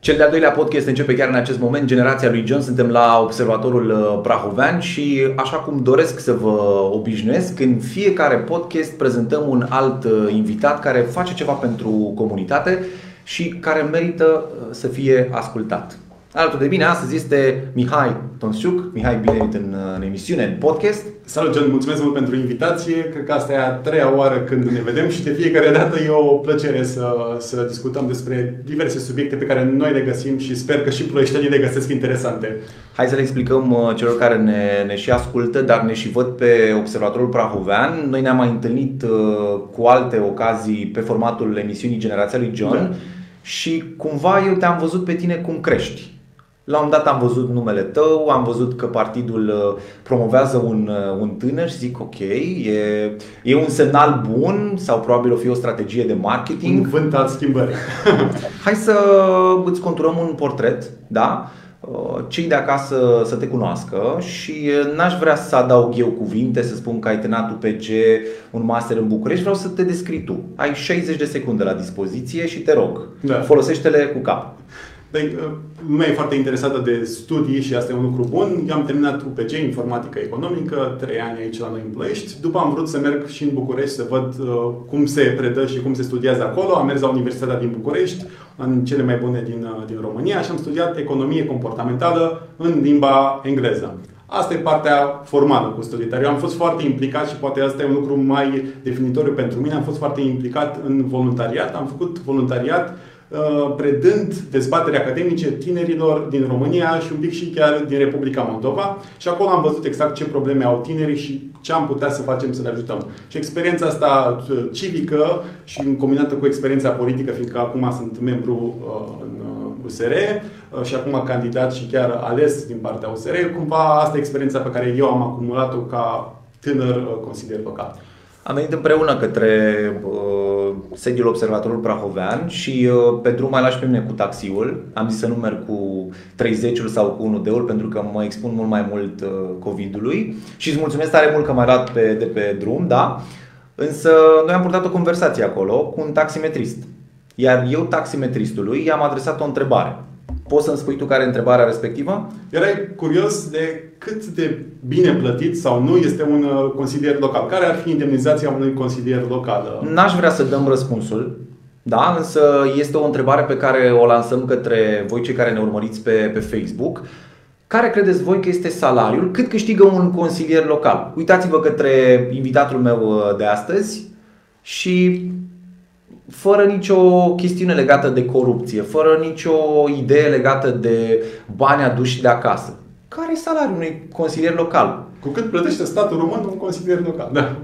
Cel de-al doilea podcast începe chiar în acest moment, Generația lui John. Suntem la Observatorul uh, Prahovean și așa cum doresc să vă obișnuiesc, în fiecare podcast prezentăm un alt uh, invitat care face ceva pentru comunitate și care merită uh, să fie ascultat. Alături de mine astăzi este Mihai Tonsiuc. Mihai, bine venit în, în emisiune, în podcast. Salut, John, mulțumesc mult pentru invitație. Cred că asta e a treia oară când ne vedem și de fiecare dată e o plăcere să, să discutăm despre diverse subiecte pe care noi le găsim și sper că și ploieștenii le găsesc interesante. Hai să le explicăm uh, celor care ne, ne și ascultă, dar ne și văd pe Observatorul Prahovean. Noi ne-am mai întâlnit uh, cu alte ocazii pe formatul emisiunii Generația lui John da. și cumva eu te-am văzut pe tine cum crești. La un dat am văzut numele tău, am văzut că partidul uh, promovează un, uh, un tânăr și zic ok, e, e un semnal bun sau probabil o fi o strategie de marketing. Un vânt al schimbării. Hai să îți conturăm un portret, da? Uh, cei de acasă să te cunoască și n-aș vrea să adaug eu cuvinte, să spun că ai terminat UPG, un master în București, vreau să te descrii tu. Ai 60 de secunde la dispoziție și te rog, da. folosește-le cu cap. Uh, lumea e foarte interesată de studii și asta e un lucru bun. Eu am terminat UPG, Informatică Economică, trei ani aici la noi în Ploiești. După am vrut să merg și în București să văd uh, cum se predă și cum se studiază acolo. Am mers la Universitatea din București, în cele mai bune din, uh, din România și am studiat economie comportamentală în limba engleză. Asta e partea formală cu studiul, dar eu am fost foarte implicat și poate asta e un lucru mai definitoriu pentru mine. Am fost foarte implicat în voluntariat, am făcut voluntariat Uh, predând dezbatere academice tinerilor din România și un pic și chiar din Republica Moldova. Și acolo am văzut exact ce probleme au tinerii și ce am putea să facem să le ajutăm. Și experiența asta uh, civică și combinată cu experiența politică, fiindcă acum sunt membru uh, în USR și acum candidat și chiar ales din partea USR, cumva asta e experiența pe care eu am acumulat-o ca tânăr consilier local. Am venit împreună către uh, sediul Observatorul Prahovean și uh, pe drum mai lași pe mine cu taxiul. Am zis să nu merg cu 30-ul sau cu 1 ul pentru că mă expun mult mai mult uh, COVID-ului și îți mulțumesc tare mult că m-ai luat pe, de pe drum, da? Însă noi am purtat o conversație acolo cu un taximetrist. Iar eu taximetristului i-am adresat o întrebare. Poți să-mi spui tu care e întrebarea respectivă? Erai curios de cât de bine plătit sau nu este un uh, consilier local. Care ar fi indemnizația unui consilier local? N-aș vrea să dăm răspunsul, da, însă este o întrebare pe care o lansăm către voi cei care ne urmăriți pe, pe Facebook. Care credeți voi că este salariul? Cât câștigă un consilier local? Uitați-vă către invitatul meu uh, de astăzi și fără nicio chestiune legată de corupție, fără nicio idee legată de bani aduși de acasă. Care e salariul unui consilier local? Cu cât plătește statul român un consilier local, da.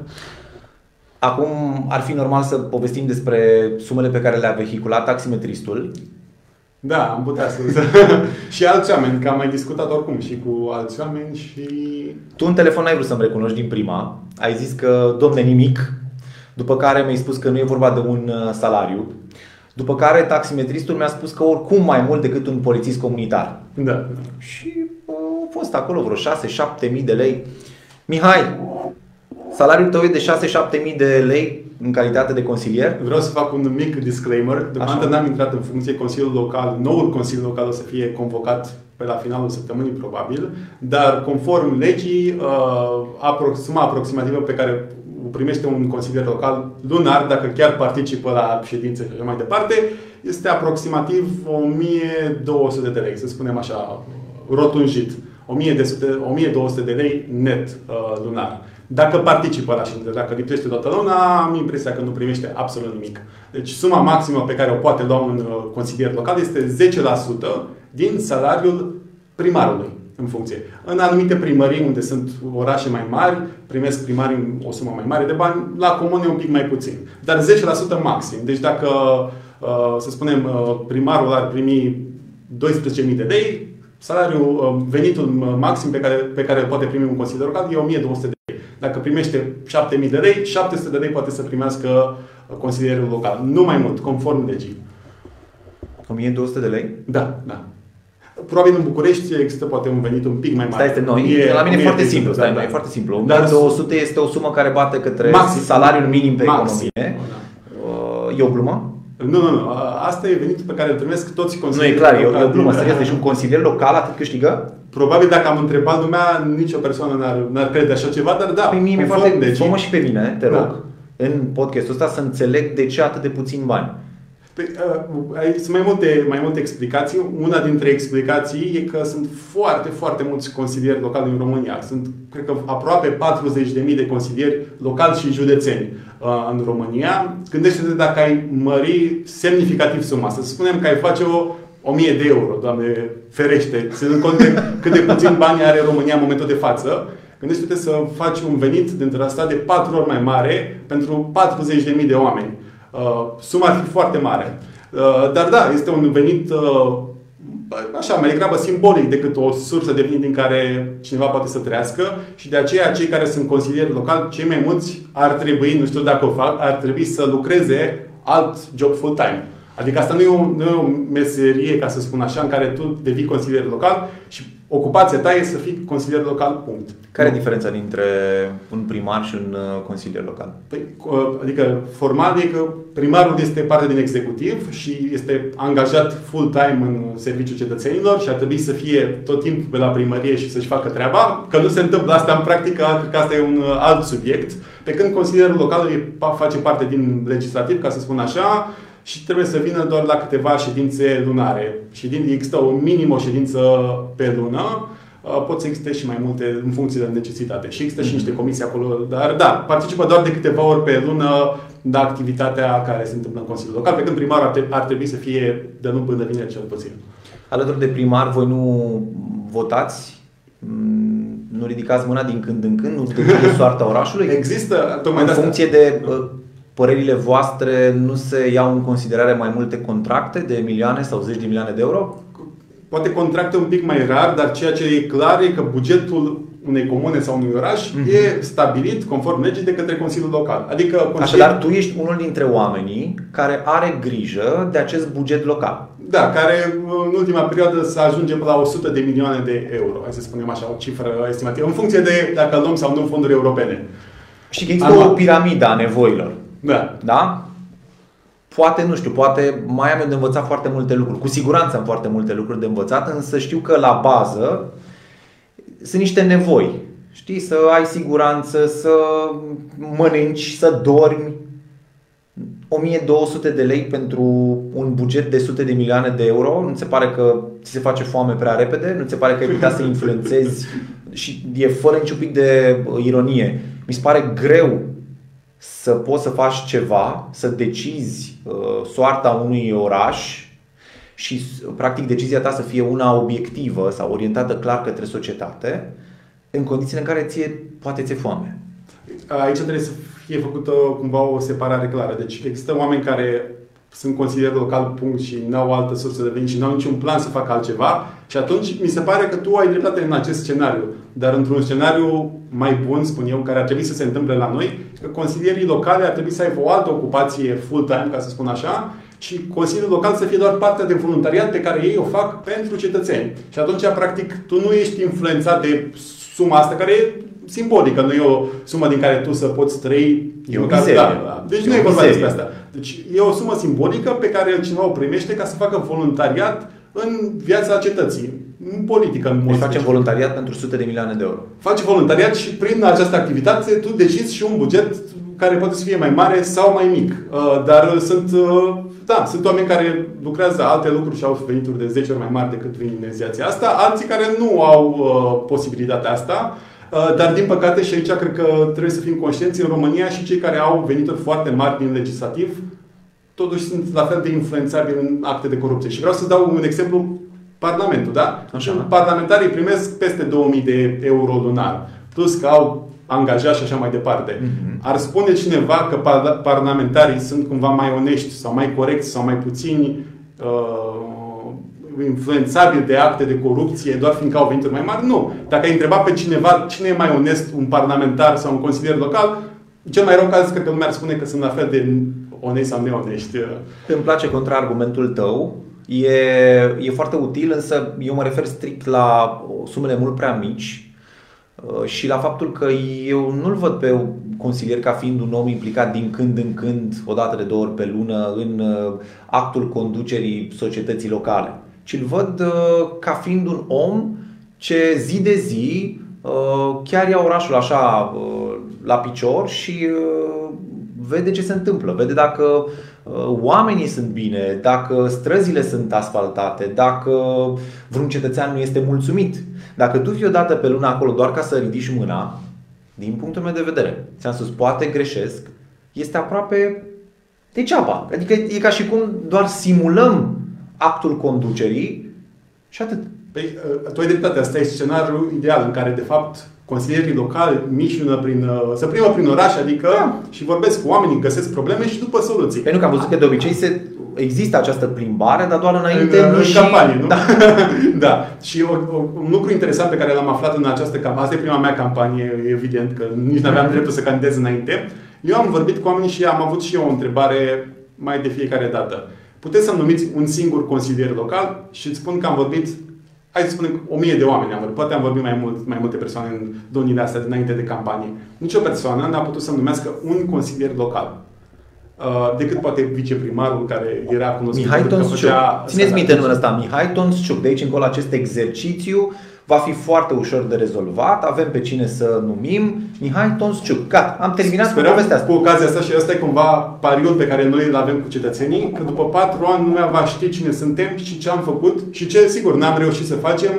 Acum ar fi normal să povestim despre sumele pe care le-a vehiculat taximetristul. Da, am putea să Și alți oameni, că am mai discutat oricum și cu alți oameni și... Tu în telefon ai vrut să-mi recunoști din prima. Ai zis că, domne, nimic, după care mi-ai spus că nu e vorba de un uh, salariu. După care taximetristul mi-a spus că oricum mai mult decât un polițist comunitar. Da. Și uh, au fost acolo vreo 6-7 mii de lei. Mihai, salariul tău e de 6-7 mii de lei în calitate de consilier? Vreau să fac un mic disclaimer. Deocamdată n-am intrat în funcție. Consiliul local, noul Consiliu Local o să fie convocat pe la finalul săptămânii probabil, dar conform legii, uh, suma aproximativă pe care primește un consilier local lunar, dacă chiar participă la ședințe și așa mai departe, este aproximativ 1200 de lei, să spunem așa, rotunjit. 1200 de lei net uh, lunar. Dacă participă la ședințe, dacă lipsește toată luna, am impresia că nu primește absolut nimic. Deci suma maximă pe care o poate lua un uh, consilier local este 10% din salariul primarului în funcție. În anumite primării, unde sunt orașe mai mari, primesc primarii o sumă mai mare de bani, la comune un pic mai puțin. Dar 10% maxim. Deci dacă, uh, să spunem, uh, primarul ar primi 12.000 de lei, salariul, uh, venitul maxim pe care, pe care îl poate primi un consilier local e 1200 de lei. Dacă primește 7.000 de lei, 700 de lei poate să primească consilierul local. Nu mai mult, conform legii. 1200 de lei? Da, da. Probabil în București există poate un venit un pic mai mare. Stai, este noi. E, la mine e foarte simplu. Stai, da, da. e foarte simplu. Dar 200 este o sumă care bate către maxim, salariul minim pe maxim. economie. Da. E o glumă? Nu, nu, nu. Asta e venitul pe care îl primesc toți consilierii Nu, e clar, e o glumă, serios. Deci un consilier local atât câștigă? Probabil dacă am întrebat lumea, nicio persoană n-ar, n-ar crede așa ceva, dar da. Păi mie mi-e foarte... Deci... și pe mine, te da. rog, da. în podcastul ăsta să înțeleg de ce atât de puțin bani. Păi, uh, sunt mai multe, mai multe explicații. Una dintre explicații e că sunt foarte, foarte mulți consilieri locali în România. Sunt, cred că, aproape 40.000 de consilieri locali și județeni uh, în România. Gândește-te dacă ai mări semnificativ suma. Să spunem că ai face o 1000 de euro, Doamne ferește, ținând cont de cât de puțin bani are România în momentul de față. Gândește-te să faci un venit dintre asta de 4 ori mai mare pentru 40.000 de oameni. Uh, suma ar fi foarte mare. Uh, dar da, este un venit uh, așa, mai degrabă simbolic decât o sursă de venit din care cineva poate să trăiască și de aceea cei care sunt consilieri locali, cei mai mulți ar trebui, nu știu dacă o fac, ar trebui să lucreze alt job full-time. Adică asta nu e, o, nu e o meserie, ca să spun așa, în care tu devii consilier local și ocupația ta e să fii consilier local, punct. Care e diferența dintre un primar și un uh, consilier local? Păi, uh, adică, formal, adică primarul este parte din executiv și este angajat full-time în serviciul cetățenilor și ar trebui să fie tot timpul pe la primărie și să-și facă treaba. Că nu se întâmplă asta în practică, cred că asta e un uh, alt subiect. Pe când consilierul local face parte din legislativ, ca să spun așa, și trebuie să vină doar la câteva ședințe lunare. Și din, există o minimă o ședință pe lună, uh, pot să existe și mai multe în funcție de necesitate. Și există și niște mhm. comisii acolo, dar da, participă doar de câteva ori pe lună la activitatea care se întâmplă în Consiliul Local, pe când primarul ar, ar trebui să fie de nu până vineri cel puțin. Alături de primar, voi nu votați? Mm, nu ridicați mâna din când în când? Nu decide soarta orașului? Există, tocmai În de funcție de uh, părerile voastre nu se iau în considerare mai multe contracte de milioane sau zeci de milioane de euro? Poate contracte un pic mai rar, dar ceea ce e clar e că bugetul unei comune sau unui oraș mm-hmm. e stabilit conform legii de către Consiliul Local. Adică Consiliul... Așadar, tu ești unul dintre oamenii care are grijă de acest buget local. Da, care în ultima perioadă să ajungem la 100 de milioane de euro, hai să spunem așa, o cifră estimativă, în funcție de dacă luăm sau nu fonduri europene. Și că există Am... o piramidă a nevoilor. Da. Da? Poate, nu știu, poate mai am eu de învățat foarte multe lucruri. Cu siguranță am foarte multe lucruri de învățat, însă știu că la bază sunt niște nevoi. Știi, să ai siguranță, să mănânci, să dormi. 1200 de lei pentru un buget de sute de milioane de euro, nu ți se pare că ți se face foame prea repede? Nu ți se pare că ai putea să influențezi și e fără niciun pic de ironie. Mi se pare greu să poți să faci ceva, să decizi uh, soarta unui oraș și practic decizia ta să fie una obiectivă sau orientată clar către societate, în condițiile în care ție poate ți-e foame. Aici trebuie să fie făcută cumva o separare clară. Deci există oameni care sunt consilieri local, punct, și nu au altă sursă de venit și nu au niciun plan să facă altceva. Și atunci mi se pare că tu ai dreptate în acest scenariu. Dar într-un scenariu mai bun, spun eu, care ar trebui să se întâmple la noi, că consilierii locale ar trebui să aibă o altă ocupație full-time, ca să spun așa, și Consiliul Local să fie doar partea de voluntariat pe care ei o fac pentru cetățeni. Și atunci, practic, tu nu ești influențat de suma asta, care e simbolică, nu e o sumă din care tu să poți trăi. E o mizerie. Da, da. Deci e nu e vorba despre asta. Deci e o sumă simbolică pe care cineva o primește ca să facă voluntariat în viața cetății, în politică. În deci facem voluntariat pentru sute de milioane de euro. Faci voluntariat și prin această activitate tu decizi și un buget care poate să fie mai mare sau mai mic. Uh, dar sunt, uh, da, sunt oameni care lucrează alte lucruri și au venituri de 10 ori mai mari decât vin în asta, alții care nu au uh, posibilitatea asta Uh, dar, din păcate, și aici cred că trebuie să fim conștienți, în România și cei care au venituri foarte mari din legislativ, totuși sunt la fel de influențabili în acte de corupție. Și vreau să dau un exemplu, Parlamentul, da? Așa. Parlamentarii primesc peste 2000 de euro lunar, plus că au angajați și așa mai departe. Mm-hmm. Ar spune cineva că parlamentarii sunt cumva mai onești sau mai corecți sau mai puțini uh, influențabil de acte de corupție doar fiindcă au venituri mai mari? Nu. Dacă ai întrebat pe cineva cine e mai onest, un parlamentar sau un consilier local, cel mai rău caz cred că lumea ar spune că sunt la fel de onești sau neonești. Îmi place contraargumentul tău. E, e foarte util, însă eu mă refer strict la sumele mult prea mici și la faptul că eu nu-l văd pe consilier ca fiind un om implicat din când în când, o dată de două ori pe lună, în actul conducerii societății locale, ci îl văd ca fiind un om ce zi de zi chiar ia orașul așa la picior și vede ce se întâmplă, vede dacă uh, oamenii sunt bine, dacă străzile sunt asfaltate, dacă vreun cetățean nu este mulțumit. Dacă tu fii o dată pe lună acolo doar ca să ridici mâna, din punctul meu de vedere, ți-am spus, poate greșesc, este aproape degeaba. Adică e ca și cum doar simulăm actul conducerii și atât. Păi, uh, tu ai dreptate, asta e scenariul ideal în care, de fapt, consilierii locali mișună prin, uh, să primă prin oraș, adică da. și vorbesc cu oamenii, găsesc probleme și după soluții. Pentru că am văzut că de obicei se, există această plimbare, dar doar înainte în, în și... campanie, nu? Da. da. Și o, o, un lucru interesant pe care l-am aflat în această campanie, asta e prima mea campanie, evident, că nici nu aveam dreptul să candidez înainte. Eu am vorbit cu oamenii și am avut și eu o întrebare mai de fiecare dată. Puteți să-mi numiți un singur consilier local și îți spun că am vorbit hai să spunem, o mie de oameni am vorbit. Poate am vorbit mai, mult, mai multe persoane în lunile astea dinainte de campanie. Nici o persoană n-a putut să numească un consilier local. Uh, decât poate viceprimarul care era cunoscut. Mihai Tonsciuc. Țineți minte numele ăsta, Mihai Tonsciuc. De aici încolo acest exercițiu va fi foarte ușor de rezolvat, avem pe cine să numim, Mihai Tonsciuc. Gata, am terminat Sperăm cu povestea asta. cu ocazia asta și ăsta e cumva pariul pe care noi îl avem cu cetățenii, că după patru ani lumea va ști cine suntem și ce am făcut și ce, sigur, n-am reușit să facem,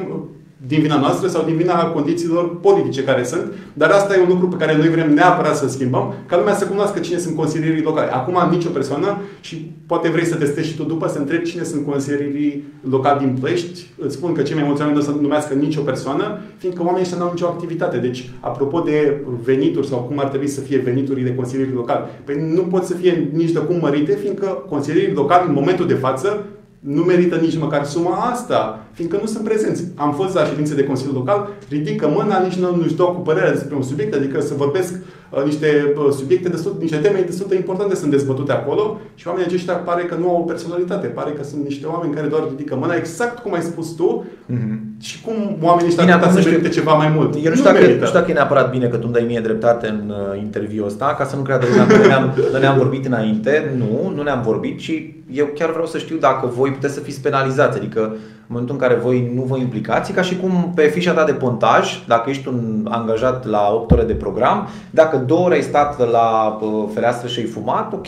din vina noastră sau din vina condițiilor politice care sunt, dar asta e un lucru pe care noi vrem neapărat să schimbăm, ca lumea să cunoască cine sunt consilierii locali. Acum nicio persoană și poate vrei să testezi și tu după să întrebi cine sunt consilierii locali din Plești. Îți spun că cei mai mulți oameni nu o să numească nicio persoană, fiindcă oamenii ăștia nu au nicio activitate. Deci, apropo de venituri sau cum ar trebui să fie veniturile consilierii locali, păi nu pot să fie nici de cum mărite, fiindcă consilierii locali în momentul de față nu merită nici măcar suma asta, fiindcă nu sunt prezenți. Am fost la ședințe de Consiliu Local, ridică mâna, nici nu nu-și dau cu părerea despre un subiect, adică să vorbesc uh, niște uh, subiecte, destul, niște teme destul de importante sunt dezbătute acolo și oamenii aceștia pare că nu au o personalitate, pare că sunt niște oameni care doar ridică mâna, exact cum ai spus tu, mm-hmm. și cum oamenii ăștia ar să merite ceva mai mult. Eu nu știu, dacă, nu știu dacă e neapărat bine că tu îmi dai mie dreptate în uh, interviul ăsta, ca să nu creadă că ne-am, ne-am vorbit înainte. Nu, nu ne-am vorbit, ci eu chiar vreau să știu dacă voi puteți să fiți penalizați. Adică în momentul în care voi nu vă implicați, ca și cum pe fișa ta de pontaj, dacă ești un angajat la 8 ore de program, dacă 2 ore ai stat la uh, fereastră și ai fumat, ok,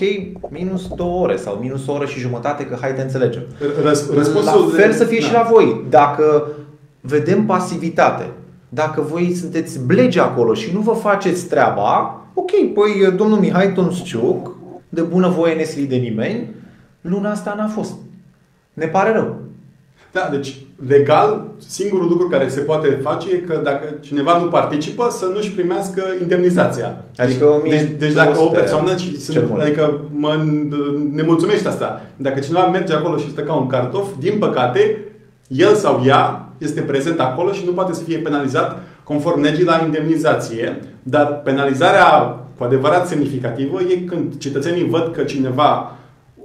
minus 2 ore sau minus o oră și jumătate, că hai te înțelegem. Răspunsul la fel să fie da. și la voi. Dacă vedem pasivitate, dacă voi sunteți blegi acolo și nu vă faceți treaba, ok, păi domnul Mihai Tonsciuc, de bună voie nesili de nimeni, luna asta n-a fost. Ne pare rău. Da, deci legal, singurul lucru care se poate face e că dacă cineva nu participă, să nu-și primească indemnizația. Adică deci, deci dacă o persoană, și sunt, adică mă nemulțumește asta, dacă cineva merge acolo și stă ca un cartof, din păcate, el sau ea este prezent acolo și nu poate să fie penalizat conform legii la indemnizație, dar penalizarea cu adevărat semnificativă e când cetățenii văd că cineva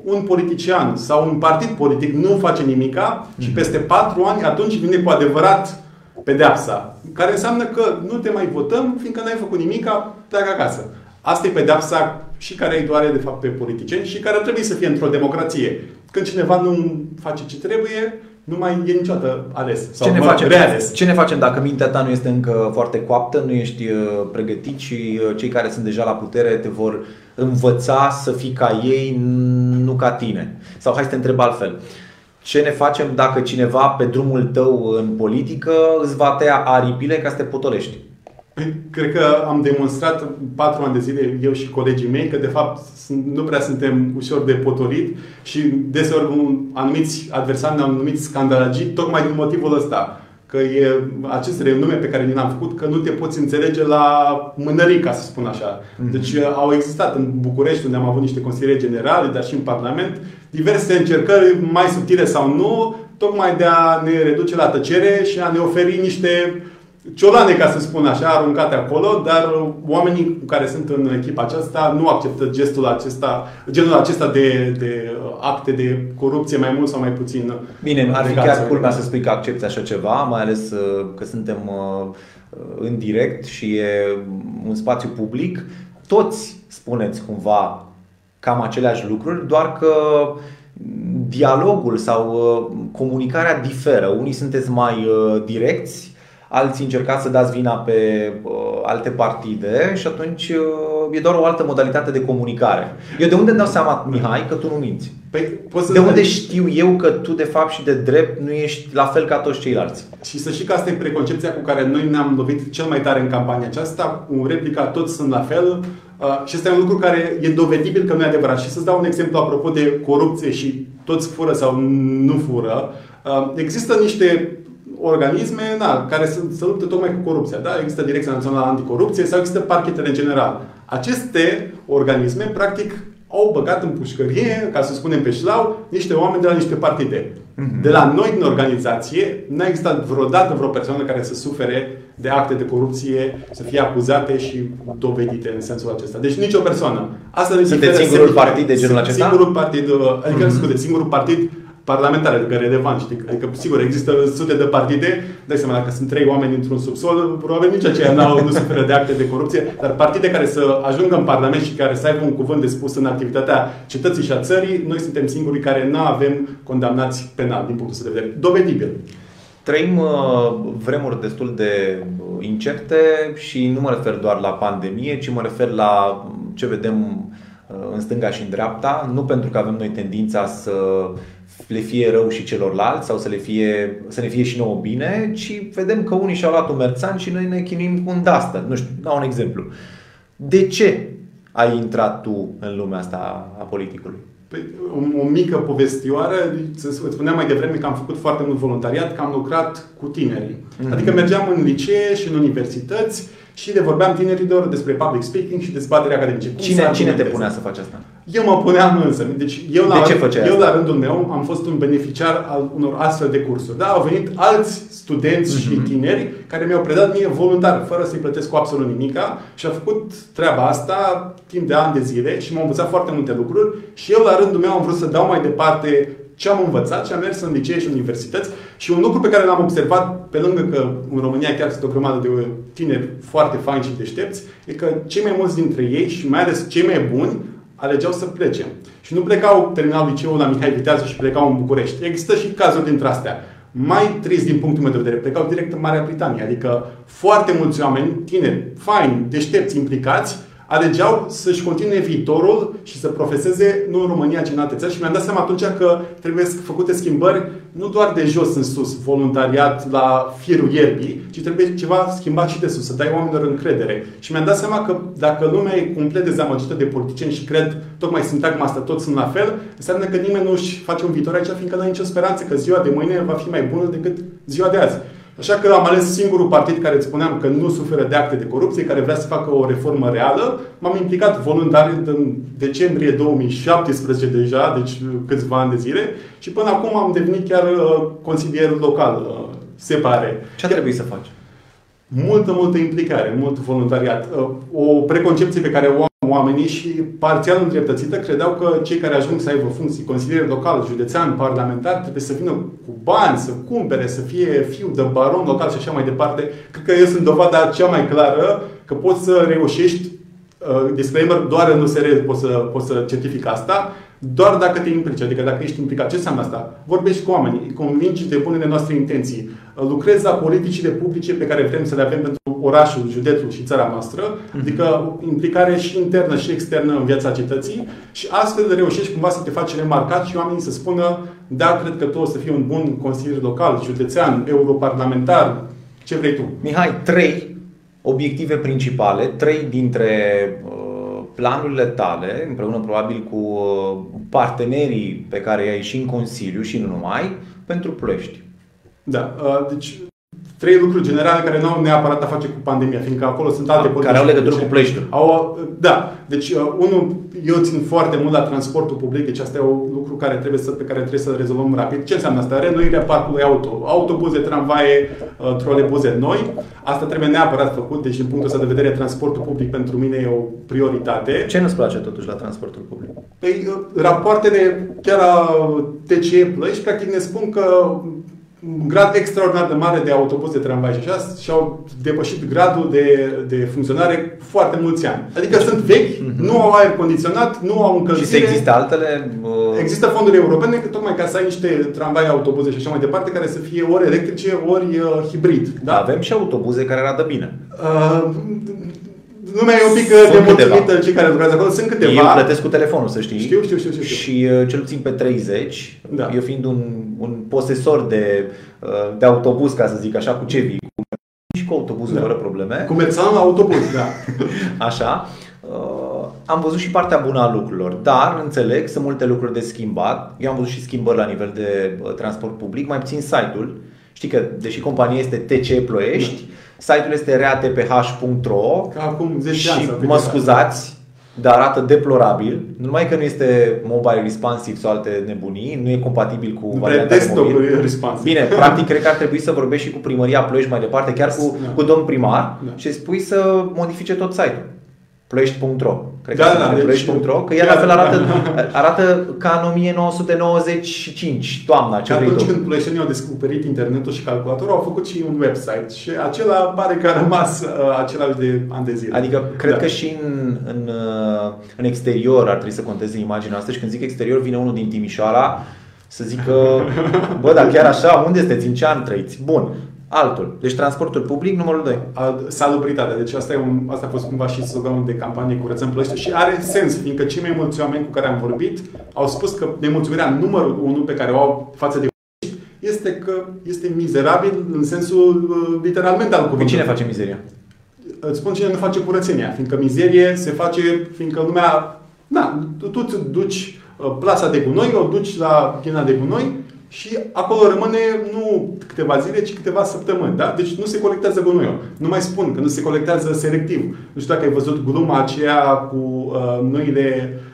un politician sau un partid politic nu face nimica și mhm. peste patru ani atunci vine cu adevărat pedeapsa. Care înseamnă că nu te mai votăm fiindcă n-ai făcut nimica, pleacă acasă. Asta e pedeapsa și care îi doare de fapt pe politicieni și care ar trebui să fie într-o democrație. Când cineva nu face ce trebuie, nu mai e niciodată ales. Sau ce ne, facem, reales. ce ne facem dacă mintea ta nu este încă foarte coaptă, nu ești uh, pregătit și uh, cei care sunt deja la putere te vor învăța să fii ca ei, nu ca tine? Sau hai să te întreb altfel. Ce ne facem dacă cineva pe drumul tău în politică îți va tăia aripile ca să te potolești? Păi, cred că am demonstrat patru ani de zile, eu și colegii mei, că de fapt nu prea suntem ușor de potolit și deseori anumiți adversari ne-au numit scandalagii tocmai din motivul ăsta. Că e acest renume pe care ni l-am făcut, că nu te poți înțelege la mânării, ca să spun așa. Mhm. Deci au existat în București, unde am avut niște consilieri generale, dar și în Parlament, diverse încercări, mai subtile sau nu, tocmai de a ne reduce la tăcere și a ne oferi niște ciolane, ca să spun așa, aruncate acolo, dar oamenii care sunt în echipa aceasta nu acceptă gestul acesta, genul acesta de, de acte de corupție mai mult sau mai puțin. Bine, ar fi chiar culmea să spui că accepti așa ceva, mai ales uh, că suntem uh, în direct și e un spațiu public. Toți spuneți cumva cam aceleași lucruri, doar că dialogul sau uh, comunicarea diferă. Unii sunteți mai direcți, alții încercați să dați vina pe uh, alte partide și atunci uh, e doar o altă modalitate de comunicare. Eu de unde îmi dau seama, Mihai, că tu nu minți? Păi, poți să de unde știu eu că tu de fapt și de drept nu ești la fel ca toți ceilalți? Și să știi că asta e preconcepția cu care noi ne-am lovit cel mai tare în campania aceasta. Un replica, toți sunt la fel. Uh, și este un lucru care e dovedibil că nu e adevărat. Și să-ți dau un exemplu apropo de corupție și toți fură sau nu fură. Uh, există niște organisme na, care să, să lupte tocmai cu corupția. Da? Există Direcția Națională Anticorupție sau există parchetele în general. Aceste organisme, practic, au băgat în pușcărie, ca să spunem pe șlau, niște oameni de la niște partide. Mm-hmm. De la noi, din organizație, n-a existat vreodată vreo persoană care să sufere de acte de corupție, să fie acuzate și dovedite în sensul acesta. Deci nicio persoană. Asta Sunteți singurul partid de genul acesta? Singurul partid, adică, mm-hmm. scuze, singurul partid parlamentare, adică relevant. Știi? Adică, sigur, există sute de partide, dai seama, dacă sunt trei oameni într-un subsol, probabil nici aceia n-au, nu suferă de acte de corupție, dar partide care să ajungă în Parlament și care să aibă un cuvânt de spus în activitatea cetății și a țării, noi suntem singurii care nu avem condamnați penal, din punctul de vedere. Dovedibil. Trăim uh, vremuri destul de uh, incerte și nu mă refer doar la pandemie, ci mă refer la ce vedem uh, în stânga și în dreapta, nu pentru că avem noi tendința să le fie rău și celorlalți sau să, le fie, să ne fie și nouă bine, ci vedem că unii și-au luat un merțan și noi ne chinuim cu un dastă. Nu știu, dau un exemplu. De ce ai intrat tu în lumea asta a politicului? Păi, o, o mică povestioară, să spuneam mai devreme că am făcut foarte mult voluntariat, că am lucrat cu tinerii. Mm-hmm. Adică mergeam în licee și în universități și le vorbeam tinerilor despre public speaking și dezbaterea academice. cine, cine te punea să faci asta? Eu mă puneam însă. Deci eu, la, de ce făceai eu la rândul meu am fost un beneficiar al unor astfel de cursuri. Da, au venit alți studenți mm-hmm. și mhm. tineri care mi-au predat mie voluntar, fără să-i plătesc cu absolut nimica și au făcut treaba asta timp de ani de zile și m-au învățat foarte multe lucruri și eu la rândul meu am vrut să dau mai departe ce am învățat și am mers în licee și universități și un lucru pe care l-am observat, pe lângă că în România chiar sunt o grămadă de tineri foarte faini și deștepți, e că cei mai mulți dintre ei și mai ales cei mai buni alegeau să plece. Și nu plecau terminal liceul la Mihai Vitează și plecau în București. Există și cazuri dintre astea. Mai trist din punctul meu de vedere, plecau direct în Marea Britanie. Adică foarte mulți oameni, tineri, faini, deștepți, implicați, alegeau să-și continue viitorul și să profeseze nu în România, ci în alte țări. Și mi-am dat seama atunci că trebuie făcute schimbări nu doar de jos în sus, voluntariat la firul ierbii, ci trebuie ceva schimbat și de sus, să dai oamenilor încredere. Și mi-am dat seama că dacă lumea e complet dezamăgită de politicieni și cred tocmai sintagma asta, toți sunt la fel, înseamnă că nimeni nu își face un viitor aici, fiindcă nu are nicio speranță că ziua de mâine va fi mai bună decât ziua de azi. Așa că am ales singurul partid care îți spuneam că nu suferă de acte de corupție, care vrea să facă o reformă reală. M-am implicat voluntar în decembrie 2017 deja, deci câțiva ani de zile, și până acum am devenit chiar uh, consilier local, uh, se pare. Ce a trebuit să faci? Multă, multă implicare, mult voluntariat. Uh, o preconcepție pe care o am oamenii și parțial îndreptățită credeau că cei care ajung să aibă funcții, consilier local, județean, parlamentar, trebuie să vină cu bani, să cumpere, să fie fiu de baron local și așa mai departe. Cred că eu sunt dovada cea mai clară că poți să reușești uh, disclaimer, doar în USR poți să, poți să certific asta, doar dacă te implici, adică dacă ești implicat. Ce înseamnă asta? Vorbești cu oamenii, îi convingi de bunele noastre intenții, lucrezi la politicile publice pe care vrem să le avem pentru orașul, județul și țara noastră, mm-hmm. adică implicare și internă și externă în viața cetății și astfel reușești cumva să te faci remarcat și oamenii să spună da, cred că tu o să fii un bun consilier local, județean, europarlamentar, ce vrei tu. Mihai, trei obiective principale, trei dintre uh, planurile tale, împreună probabil cu uh, partenerii pe care i-ai și în Consiliu și nu numai, pentru Ploiești. Da, uh, deci trei lucruri generale care nu au neapărat a face cu pandemia, fiindcă acolo sunt alte politici. Care au legătură cu plăștiul. Au, da, deci uh, unul, eu țin foarte mult la transportul public, deci asta e un lucru care trebuie să, pe care trebuie să rezolvăm rapid. Ce înseamnă asta? Renoirea parcului auto. Autobuze, tramvaie, uh, trolebuze noi. Asta trebuie neapărat făcut, deci din punctul ăsta de vedere transportul public pentru mine e o prioritate. Ce nu-ți place totuși la transportul public? Păi, uh, rapoartele chiar la TCE plăși, practic ne spun că un grad extraordinar de mare de autobuz, de tramvai și așa și-au depășit gradul de, de funcționare foarte mulți ani. Adică sunt vechi, uh-huh. nu au aer condiționat, nu au încălzire. Și se există altele? Uh... Există fonduri europene tocmai ca să ai niște tramvai, autobuze și așa mai departe care să fie ori electrice, ori uh, hibrid. Da? Avem și autobuze care arată bine. Uh, lumea e un pic uh, demulțumită cei care lucrează acolo. Sunt câteva. Eu plătesc cu telefonul, să știi. Știu, știu, știu. știu. Și uh, cel puțin pe 30, da. eu fiind un, un posesor de, uh, de autobuz, ca să zic așa, cu ce vii, cu și cu autobuzul da. fără probleme. Cu la autobuz, da. așa. Uh, am văzut și partea bună a lucrurilor, dar înțeleg, sunt multe lucruri de schimbat. Eu am văzut și schimbări la nivel de uh, transport public, mai puțin site-ul. Știi că, deși compania este TC Ploiești, da Site-ul este reatph.ro Acum 10 ani și mă scuzați, dar arată deplorabil. Nu numai că nu este mobile responsive sau alte nebunii, nu e compatibil cu nu varianta mobil. responsive. Bine, practic cred că ar trebui să vorbești și cu primăria Ploiești mai departe, chiar cu, da. cu domn primar da. și spui să modifice tot site-ul ploiești.ro Cred da, că da, deci, ploiești.ro Că el la fel arată, arată ca în 1995, toamna. Ce atunci când ploieștenii au descoperit internetul și calculatorul, au făcut și un website și acela pare că a rămas uh, același de ani de zile. Adică cred da. că și în, în, uh, în exterior ar trebui să conteze imaginea asta și când zic exterior vine unul din Timișoara să zică, bă, dar chiar așa, unde sunteți, în ce an trăiți? Bun, altul. Deci transportul public, numărul 2. Salubritatea. Deci asta, e un, asta a fost cumva și sloganul de campanie Curățăm Plăște și are sens, fiindcă cei mai mulți oameni cu care am vorbit au spus că nemulțumirea numărul 1 pe care o au față de este că este mizerabil în sensul uh, literalmente al cuvântului. Cine face mizeria? Îți spun cine nu face curățenia, fiindcă mizerie se face, fiindcă lumea, na, tu, tu îți duci uh, plasa de gunoi, o duci la ghina de gunoi și acolo rămâne nu câteva zile, ci câteva săptămâni. Da? Deci nu se colectează gunoiul. Nu mai spun că nu se colectează selectiv. Nu știu dacă ai văzut gluma aceea cu uh, noile uh,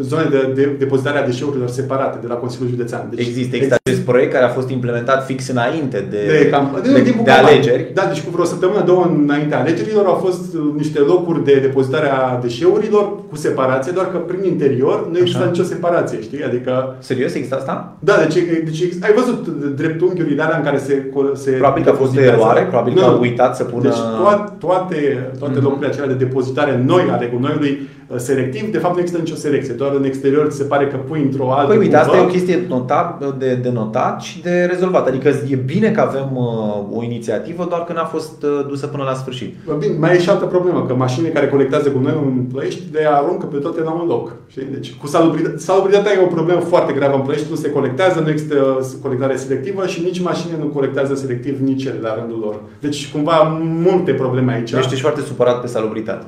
zone de, de depozitare a deșeurilor separate de la Consiliul Județean. Deci, există, există acest proiect care a fost implementat fix înainte de, de, cam, de, de, de alegeri. Da, deci cu vreo săptămână, două înainte alegerilor au fost uh, niște locuri de depozitare a deșeurilor cu separație, doar că prin interior nu există nicio separație, știi? Adică... Serios, există asta? Da, deci, deci ai văzut dreptunghiurile alea în care se... se probabil că a fost de eroare, probabil că au uitat să pună... Deci toate, toate, toate mm-hmm. locurile acelea de depozitare noi ale gunoiului uh, selectiv, de fapt nu există nicio selecție, doar în exterior se pare că pui într-o altă Păi uite, asta e o chestie de notat, de, de notat și de rezolvat. Adică e bine că avem uh, o inițiativă, doar că n-a fost uh, dusă până la sfârșit. Bine, mai e și altă problemă, că mașinile care colectează gunoiul în Plăiești le aruncă pe toate la un loc. Știi? Deci cu salubritatea, salubritatea e o problemă foarte gravă în Plăiești, nu se colectează, nu există colectare selectivă și nici mașinile nu colectează selectiv nici ele la rândul lor. Deci cumva multe probleme aici. Deci ești foarte supărat pe salubritate.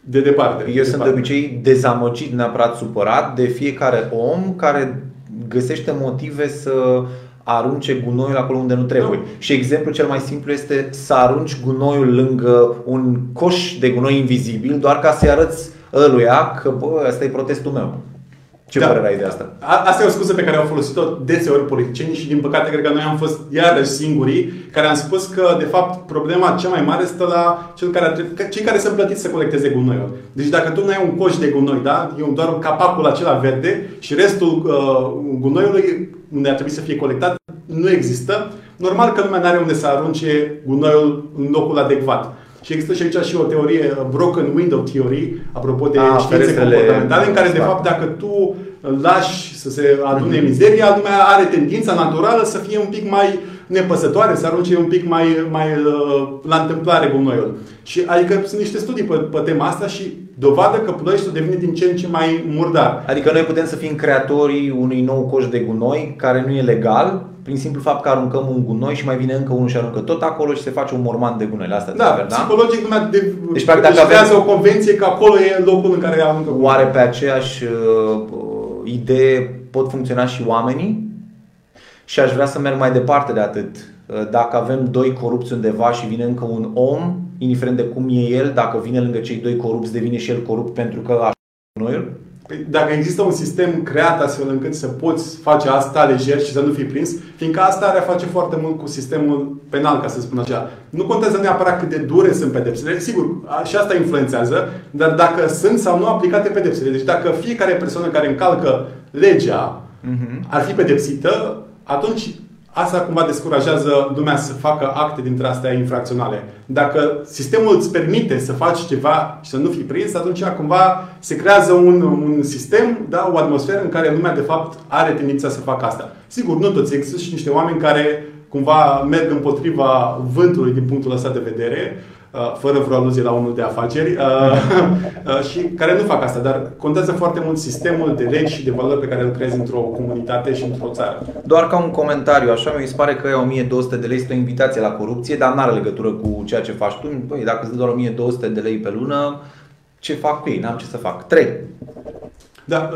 De departe. Eu de sunt departe. de obicei dezamăgit, neapărat supărat de fiecare om care găsește motive să arunce gunoiul acolo unde nu trebuie. No. Și exemplul cel mai simplu este să arunci gunoiul lângă un coș de gunoi invizibil doar ca să-i arăți ăluia că bă, ăsta e protestul meu. Ce da. părere ai de asta? A, asta e o scuză pe care au folosit-o deseori politicienii și din păcate cred că noi am fost iarăși singurii care am spus că de fapt problema cea mai mare stă la cel care, cei care sunt plătiți să colecteze gunoiul. Deci dacă tu nu ai un coș de gunoi, da? e doar capacul acela verde și restul uh, gunoiului unde ar trebui să fie colectat nu există, normal că lumea nu are unde să arunce gunoiul în locul adecvat. Și există și aici și o teorie, broken window theory, apropo de A, științe comportamentale, în care de fapt dacă tu lași să se adune mm-hmm. mizeria, lumea are tendința naturală să fie un pic mai nepăsătoare, să arunce un pic mai, mai uh, la întâmplare gunoiul. Și adică sunt niște studii pe, pe tema asta și dovadă că Ploieștiul devine din ce în ce mai murdar. Adică noi putem să fim creatorii unui nou coș de gunoi care nu e legal, prin simplu fapt că aruncăm un gunoi și mai vine încă unul și aruncă tot acolo și se face un morman de gunoi. Asta da, da, psihologic lumea de, deci, practic, dacă avem o convenție că acolo e locul în care aruncă Oare pe aceeași uh, idee pot funcționa și oamenii? Și aș vrea să merg mai departe de atât. Dacă avem doi corupți undeva și vine încă un om, indiferent de cum e el, dacă vine lângă cei doi corupți, devine și el corupt pentru că așa noi Păi, dacă există un sistem creat astfel încât să poți face asta lejer și să nu fii prins, fiindcă asta are a face foarte mult cu sistemul penal, ca să spun așa. Nu contează neapărat cât de dure sunt pedepsele, sigur, și asta influențează, dar dacă sunt sau nu aplicate pedepsele. Deci dacă fiecare persoană care încalcă legea uh-huh. ar fi pedepsită, atunci Asta cumva descurajează lumea să facă acte dintre astea infracționale. Dacă sistemul îți permite să faci ceva și să nu fii prins, atunci cumva se creează un, un sistem, da, o atmosferă în care lumea de fapt are tendința să facă asta. Sigur, nu toți există și niște oameni care cumva merg împotriva vântului din punctul ăsta de vedere Uh, fără vreo aluzie la unul de afaceri, uh, uh, și care nu fac asta, dar contează foarte mult sistemul de legi și de valori pe care îl creezi într-o comunitate și într-o țară. Doar ca un comentariu, așa mi se pare că 1200 de lei este o invitație la corupție, dar nu are legătură cu ceea ce faci tu. Băi, dacă îți dă doar 1200 de lei pe lună, ce fac cu ei? N-am ce să fac. 3. Da,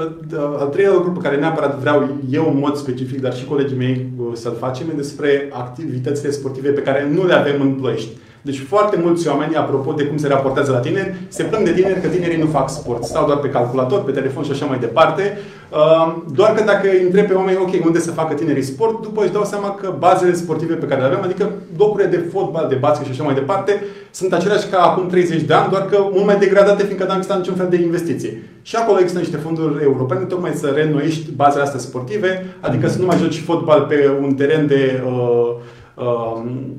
al treilea lucru pe care neapărat vreau eu în mod specific, dar și colegii mei să-l facem, e despre activitățile sportive pe care nu le avem în Ploiești. Deci foarte mulți oameni, apropo de cum se raportează la tineri, se plâng de tineri că tinerii nu fac sport. Stau doar pe calculator, pe telefon și așa mai departe. Uh, doar că dacă îi întreb pe oameni, ok, unde să facă tinerii sport, după își dau seama că bazele sportive pe care le avem, adică locurile de fotbal, de basket și așa mai departe, sunt aceleași ca acum 30 de ani, doar că mult mai degradate, fiindcă n-am existat niciun fel de investiție. Și acolo există niște fonduri europene, tocmai să reînnoiești bazele astea sportive, adică să nu mai joci fotbal pe un teren de uh, Um,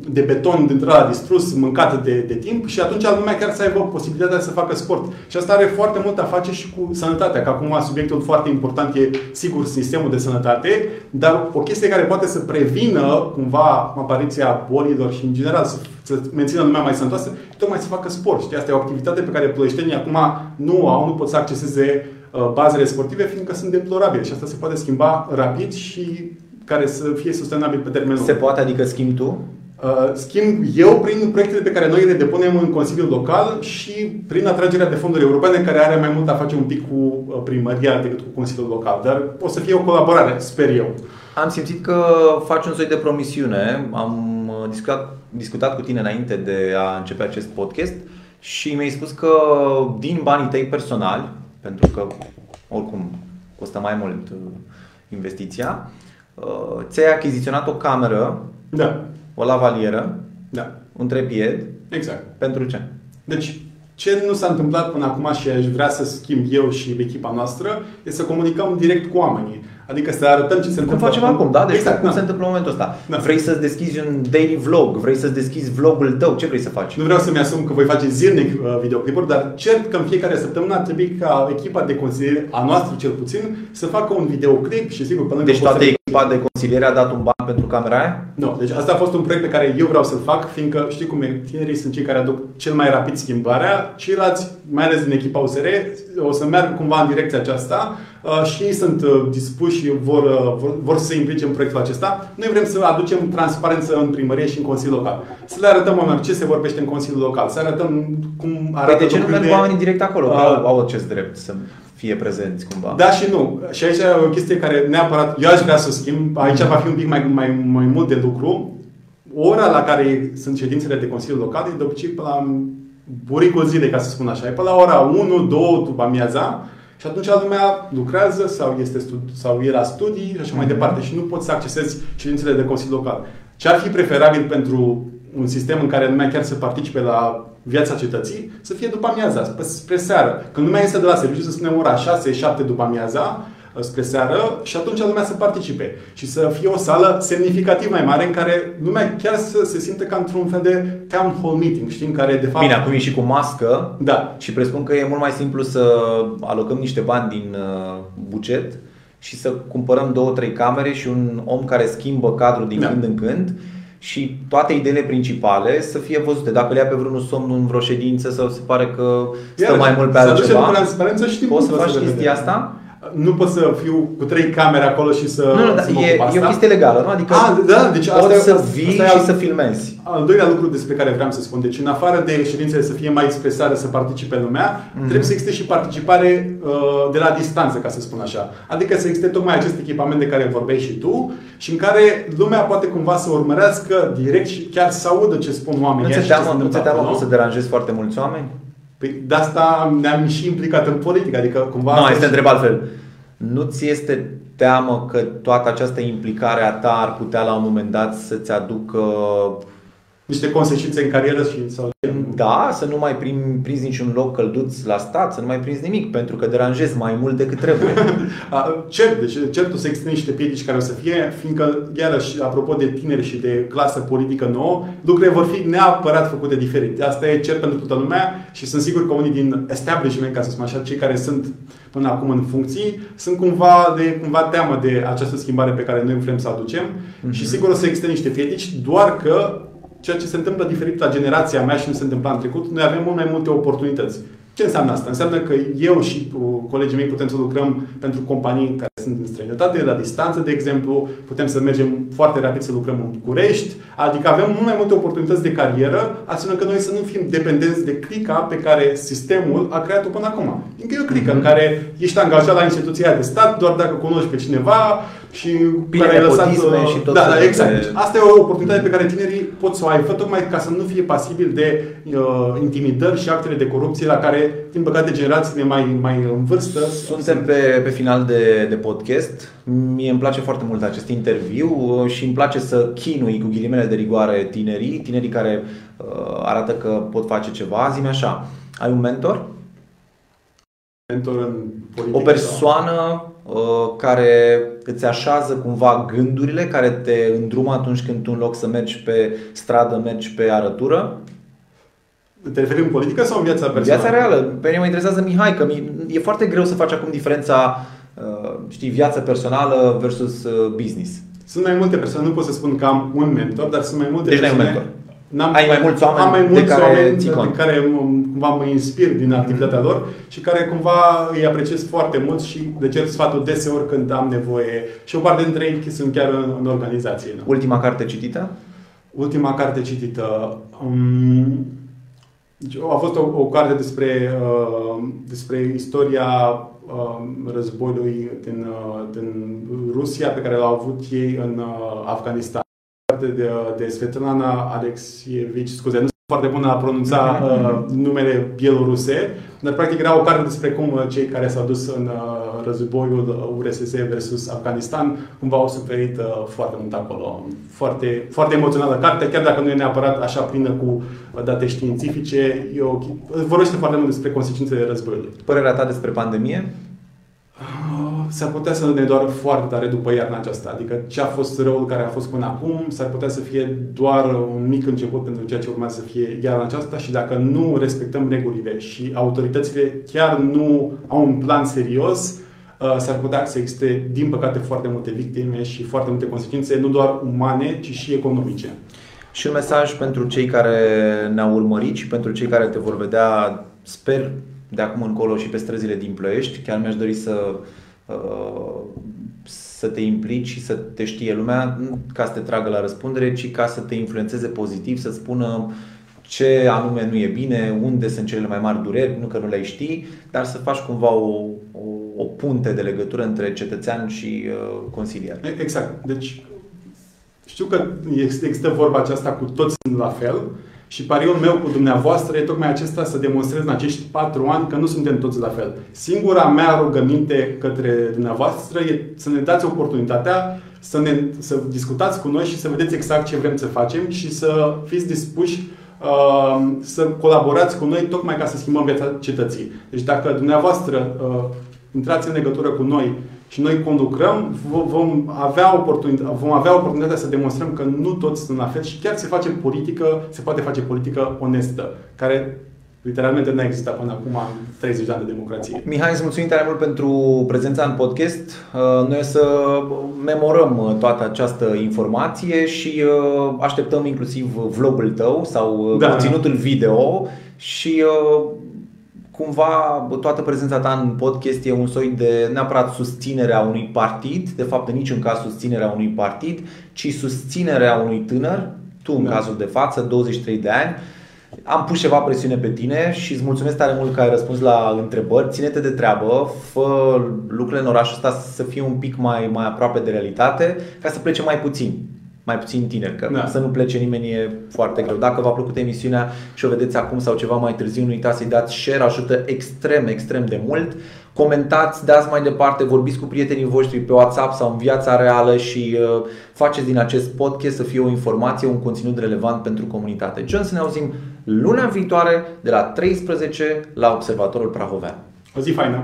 de beton dintre la distrus, mâncat de, de timp și atunci lumea chiar să aibă posibilitatea să facă sport. Și asta are foarte mult a face și cu sănătatea, că acum subiectul foarte important e sigur sistemul de sănătate, dar o chestie care poate să prevină cumva apariția bolilor și în general să, să mențină lumea mai sănătoasă, tocmai să facă sport. Știi? Asta e o activitate pe care plăieștenii acum nu au, nu pot să acceseze uh, bazele sportive, fiindcă sunt deplorabile și asta se poate schimba rapid și care să fie sustenabil pe termen lung. Se poate, adică schimbi tu? Uh, schimb eu prin proiectele pe care noi le depunem în Consiliul Local și prin atragerea de fonduri europene, care are mai mult a face un pic cu uh, primăria decât cu Consiliul Local. Dar o să fie o colaborare, sper eu. Am simțit că faci un soi de promisiune. Am uh, discutat, discutat cu tine înainte de a începe acest podcast și mi-ai spus că din banii tăi personali, pentru că oricum costă mai mult investiția, uh, ți-ai achiziționat o cameră, da. o lavalieră, da. un trepied. Exact. Pentru ce? Deci, ce nu s-a întâmplat până acum și aș vrea să schimb eu și echipa noastră, e să comunicăm direct cu oamenii. Adică să arătăm ce se întâmplă. Cum facem acum, da? Deci exact, cum da. se întâmplă în momentul ăsta. Da. Vrei să-ți deschizi un daily vlog, vrei să-ți deschizi vlogul tău, ce vrei să faci? Nu vreau să-mi asum că voi face zilnic uh, videoclipuri, dar cert că în fiecare săptămână ar trebui ca echipa de consiliere, a noastră cel puțin, să facă un videoclip și sigur pe Deci toată echipa de consiliere a dat un ban pentru camera aia? Nu, deci asta a fost un proiect pe care eu vreau să-l fac, fiindcă știi cum e, tinerii sunt cei care aduc cel mai rapid schimbarea, ceilalți, mai ales din echipa USR, o să meargă cumva în direcția aceasta Uh, și ei sunt uh, dispuși și vor, uh, vor, vor să se implice în proiectul acesta. Noi vrem să aducem transparență în primărie și în Consiliul Local. Să le arătăm oamenilor ce se vorbește în Consiliul Local, să arătăm cum arată păi de ce nu merg oamenii direct acolo? Uh, au, au acest drept să fie prezenți cumva. Da și nu. Și aici e o chestie care neapărat eu aș vrea să schimb. Aici va fi un pic mai, mai, mai mult de lucru. Ora la care sunt ședințele de Consiliul Local e de obicei pe la buricul zilei, ca să spun așa. E pe la ora 1, 2 după amiaza și atunci lumea lucrează sau, este studi- sau e la studii și așa mai mhm. departe și nu poți să accesezi ședințele de Consiliu Local. Ce ar fi preferabil pentru un sistem în care lumea chiar să participe la viața cetății, să fie după amiaza, spre seară. Când lumea este de la serviciu, să spunem ora 6-7 după amiaza, Uh, spre seară și atunci lumea să participe. Și să fie o sală semnificativ mai mare în care lumea chiar să se simtă ca într-un fel de town hall meeting, știi, în care de fapt... Bine, acum e și cu mască da. și presupun că e mult mai simplu să alocăm niște bani din uh, buget și să cumpărăm două, trei camere și un om care schimbă cadrul din da. când în când și toate ideile principale să fie văzute. Dacă le ia pe vreunul somn în vreo ședință sau se pare că stă Iar, mai mult pe altceva, transparență, poți să faci chestia asta? Nu pot să fiu cu trei camere acolo și să. Nu, nu, da, să mă e, ocup asta. e o chestie legală, nu? Adică A, da, deci asta poți e- să asta vii e și al- să filmezi. Al doilea lucru despre care vreau să spun, deci în afară de ședințele să fie mai expresare, să participe lumea, Mhm. trebuie să existe și participare uh, de la distanță, ca să spun așa. Adică să existe tocmai acest echipament de care vorbeai și tu și în care lumea poate cumva să urmărească direct și chiar să audă ce spun Nu oamenii ți-e și ce se teamă, nu întâmplă ți-e teamă că acolo. o să deranjezi foarte mulți oameni? Păi de asta ne-am și implicat în politică, adică cumva... Nu, asta este și- întreb altfel. Nu ți este teamă că toată această implicare a ta ar putea la un moment dat să-ți aducă niște consecințe în carieră și sau da, să nu mai prim, prinzi niciun loc călduț la stat, să nu mai prinzi nimic, pentru că deranjezi mai mult decât trebuie. A, Cert, deci certul să existe niște piedici care o să fie, fiindcă, iarăși, apropo de tineri și de clasă politică nouă, lucrurile vor fi neapărat făcute diferit. Asta e cert pentru toată lumea și sunt sigur că unii din establishment, ca să spun așa, cei care sunt până acum în funcții, sunt cumva de cumva teamă de această schimbare pe care noi vrem să o aducem și sigur o să existe niște piedici, doar că ceea ce se întâmplă diferit la generația mea și nu se întâmpla în trecut, noi avem mult mai multe oportunități. Ce înseamnă asta? Înseamnă că eu și uh, colegii mei putem să lucrăm pentru companii care sunt în străinătate, la distanță, de exemplu, putem să mergem foarte rapid să lucrăm în București, adică avem mult mai multe oportunități de carieră, astfel încât noi să nu fim dependenți de clica pe care sistemul a creat-o până acum. Încă e o clică în care ești angajat la instituția de stat doar dacă cunoști pe cineva și Bine, care ai lăsat... nepotisme uh, și tot da, da, felul de- exact. Deci Asta e o oportunitate pe care tinerii pot să o aibă, tocmai ca să nu fie pasibil de uh, intimidări și actele de corupție la care, din păcate, generațiile mai, mai în vârstă Suntem pe, pe final de, de podcast. Mie îmi place foarte mult acest interviu uh, și îmi place să chinui cu ghilimele de rigoare tinerii, tinerii care uh, arată că pot face ceva. Zi-mi așa, ai un mentor? mentor în politică. O persoană uh, care îți așează cumva gândurile, care te îndrumă atunci când tu în loc să mergi pe stradă, mergi pe arătură? Te referi în politică sau în viața În personală? viața reală. Pe mine mă interesează Mihai, că mi- e foarte greu să faci acum diferența, uh, știi, viața personală versus uh, business. Sunt mai multe persoane, nu pot să spun că am un mentor, dar sunt mai multe Deci n-ai un persoane. mentor. N-am, Ai mai mulți oameni am mai de mulți care oameni ții de cont. care mă- cumva mă inspir din activitatea lor și care cumva îi apreciez foarte mult și le cer sfatul deseori când am nevoie. Și o parte dintre ei sunt chiar în, în organizație. Nu? Ultima carte citită? Ultima carte citită. Um, deci, a fost o, o carte despre, uh, despre istoria uh, războiului din, uh, din Rusia pe care l-au avut ei în uh, Afganistan. Carte de, de Svetlana Alexievici, scuze, nu sunt foarte bună a pronunța uh, numele bieloruse, dar practic era o carte despre cum uh, cei care s-au dus în uh, războiul URSS versus Afganistan cumva au suferit uh, foarte mult acolo. Foarte, foarte emoțională carte, chiar dacă nu e neapărat așa plină cu uh, date științifice, eu, vorbește foarte mult despre consecințele războiului. Părerea ta despre pandemie? Ah, S-ar putea să ne doară foarte tare după iarna aceasta. Adică ce a fost răul care a fost până acum, s-ar putea să fie doar un mic început pentru ceea ce urmează să fie iarna aceasta și dacă nu respectăm regulile și autoritățile chiar nu au un plan serios, uh, s-ar putea să existe, din păcate, foarte multe victime și foarte multe consecințe, nu doar umane, ci și economice. Și un mesaj pentru cei care ne-au urmărit și pentru cei care te vor vedea, sper, de acum încolo și pe străzile din Ploiești. Chiar mi-aș dori să, uh, să te implici și să te știe lumea, nu ca să te tragă la răspundere, ci ca să te influențeze pozitiv, să spună ce anume nu e bine, unde sunt cele mai mari dureri, nu că nu le știi, dar să faci cumva o, o, o punte de legătură între cetățean și uh, consilier. E- Exact. Deci, știu că ex- există vorba aceasta cu toți sunt la fel și pariul meu cu dumneavoastră e tocmai acesta să demonstrez în acești patru ani că nu suntem toți la fel. Singura mea rugăminte către dumneavoastră e să ne dați oportunitatea să, ne, să discutați cu noi și să vedeți exact ce vrem să facem și să fiți dispuși uh, să colaborați cu noi tocmai ca să schimbăm viața cetății. Deci dacă dumneavoastră uh, intrați în legătură cu noi și noi conlucrăm, vo- vom avea, oportunitatea, vom avea oportunitatea să demonstrăm că nu toți sunt la fel și chiar se face politică, se poate face politică onestă, care literalmente nu a existat până acum în 30 de ani de democrație. Mihai, îți mulțumim tare mult pentru prezența în podcast. Uh, Noi o să memorăm uh, toată această informație și uh, așteptăm inclusiv vlogul tău sau uh, Da. conținutul video și uh, cumva toată prezența ta în podcast e un soi de neapărat susținerea unui partid, de fapt în niciun caz susținerea unui partid, ci susținerea unui tânăr, tu în da. cazul de față, 23 de ani, am pus ceva presiune pe tine și îți mulțumesc tare mult că ai răspuns la întrebări. Ține-te de treabă, fă lucrurile în orașul ăsta să fie un pic mai, mai aproape de realitate, ca să plece mai puțin mai puțin tineri, că da. să nu plece nimeni e foarte greu. Dacă v-a plăcut emisiunea și o vedeți acum sau ceva mai târziu, nu uitați să-i dați share, ajută extrem, extrem de mult. Comentați, dați mai departe, vorbiți cu prietenii voștri pe WhatsApp sau în viața reală și uh, faceți din acest podcast să fie o informație, un conținut relevant pentru comunitate. John, să ne auzim luna viitoare de la 13 la Observatorul Prahovean. O zi faină!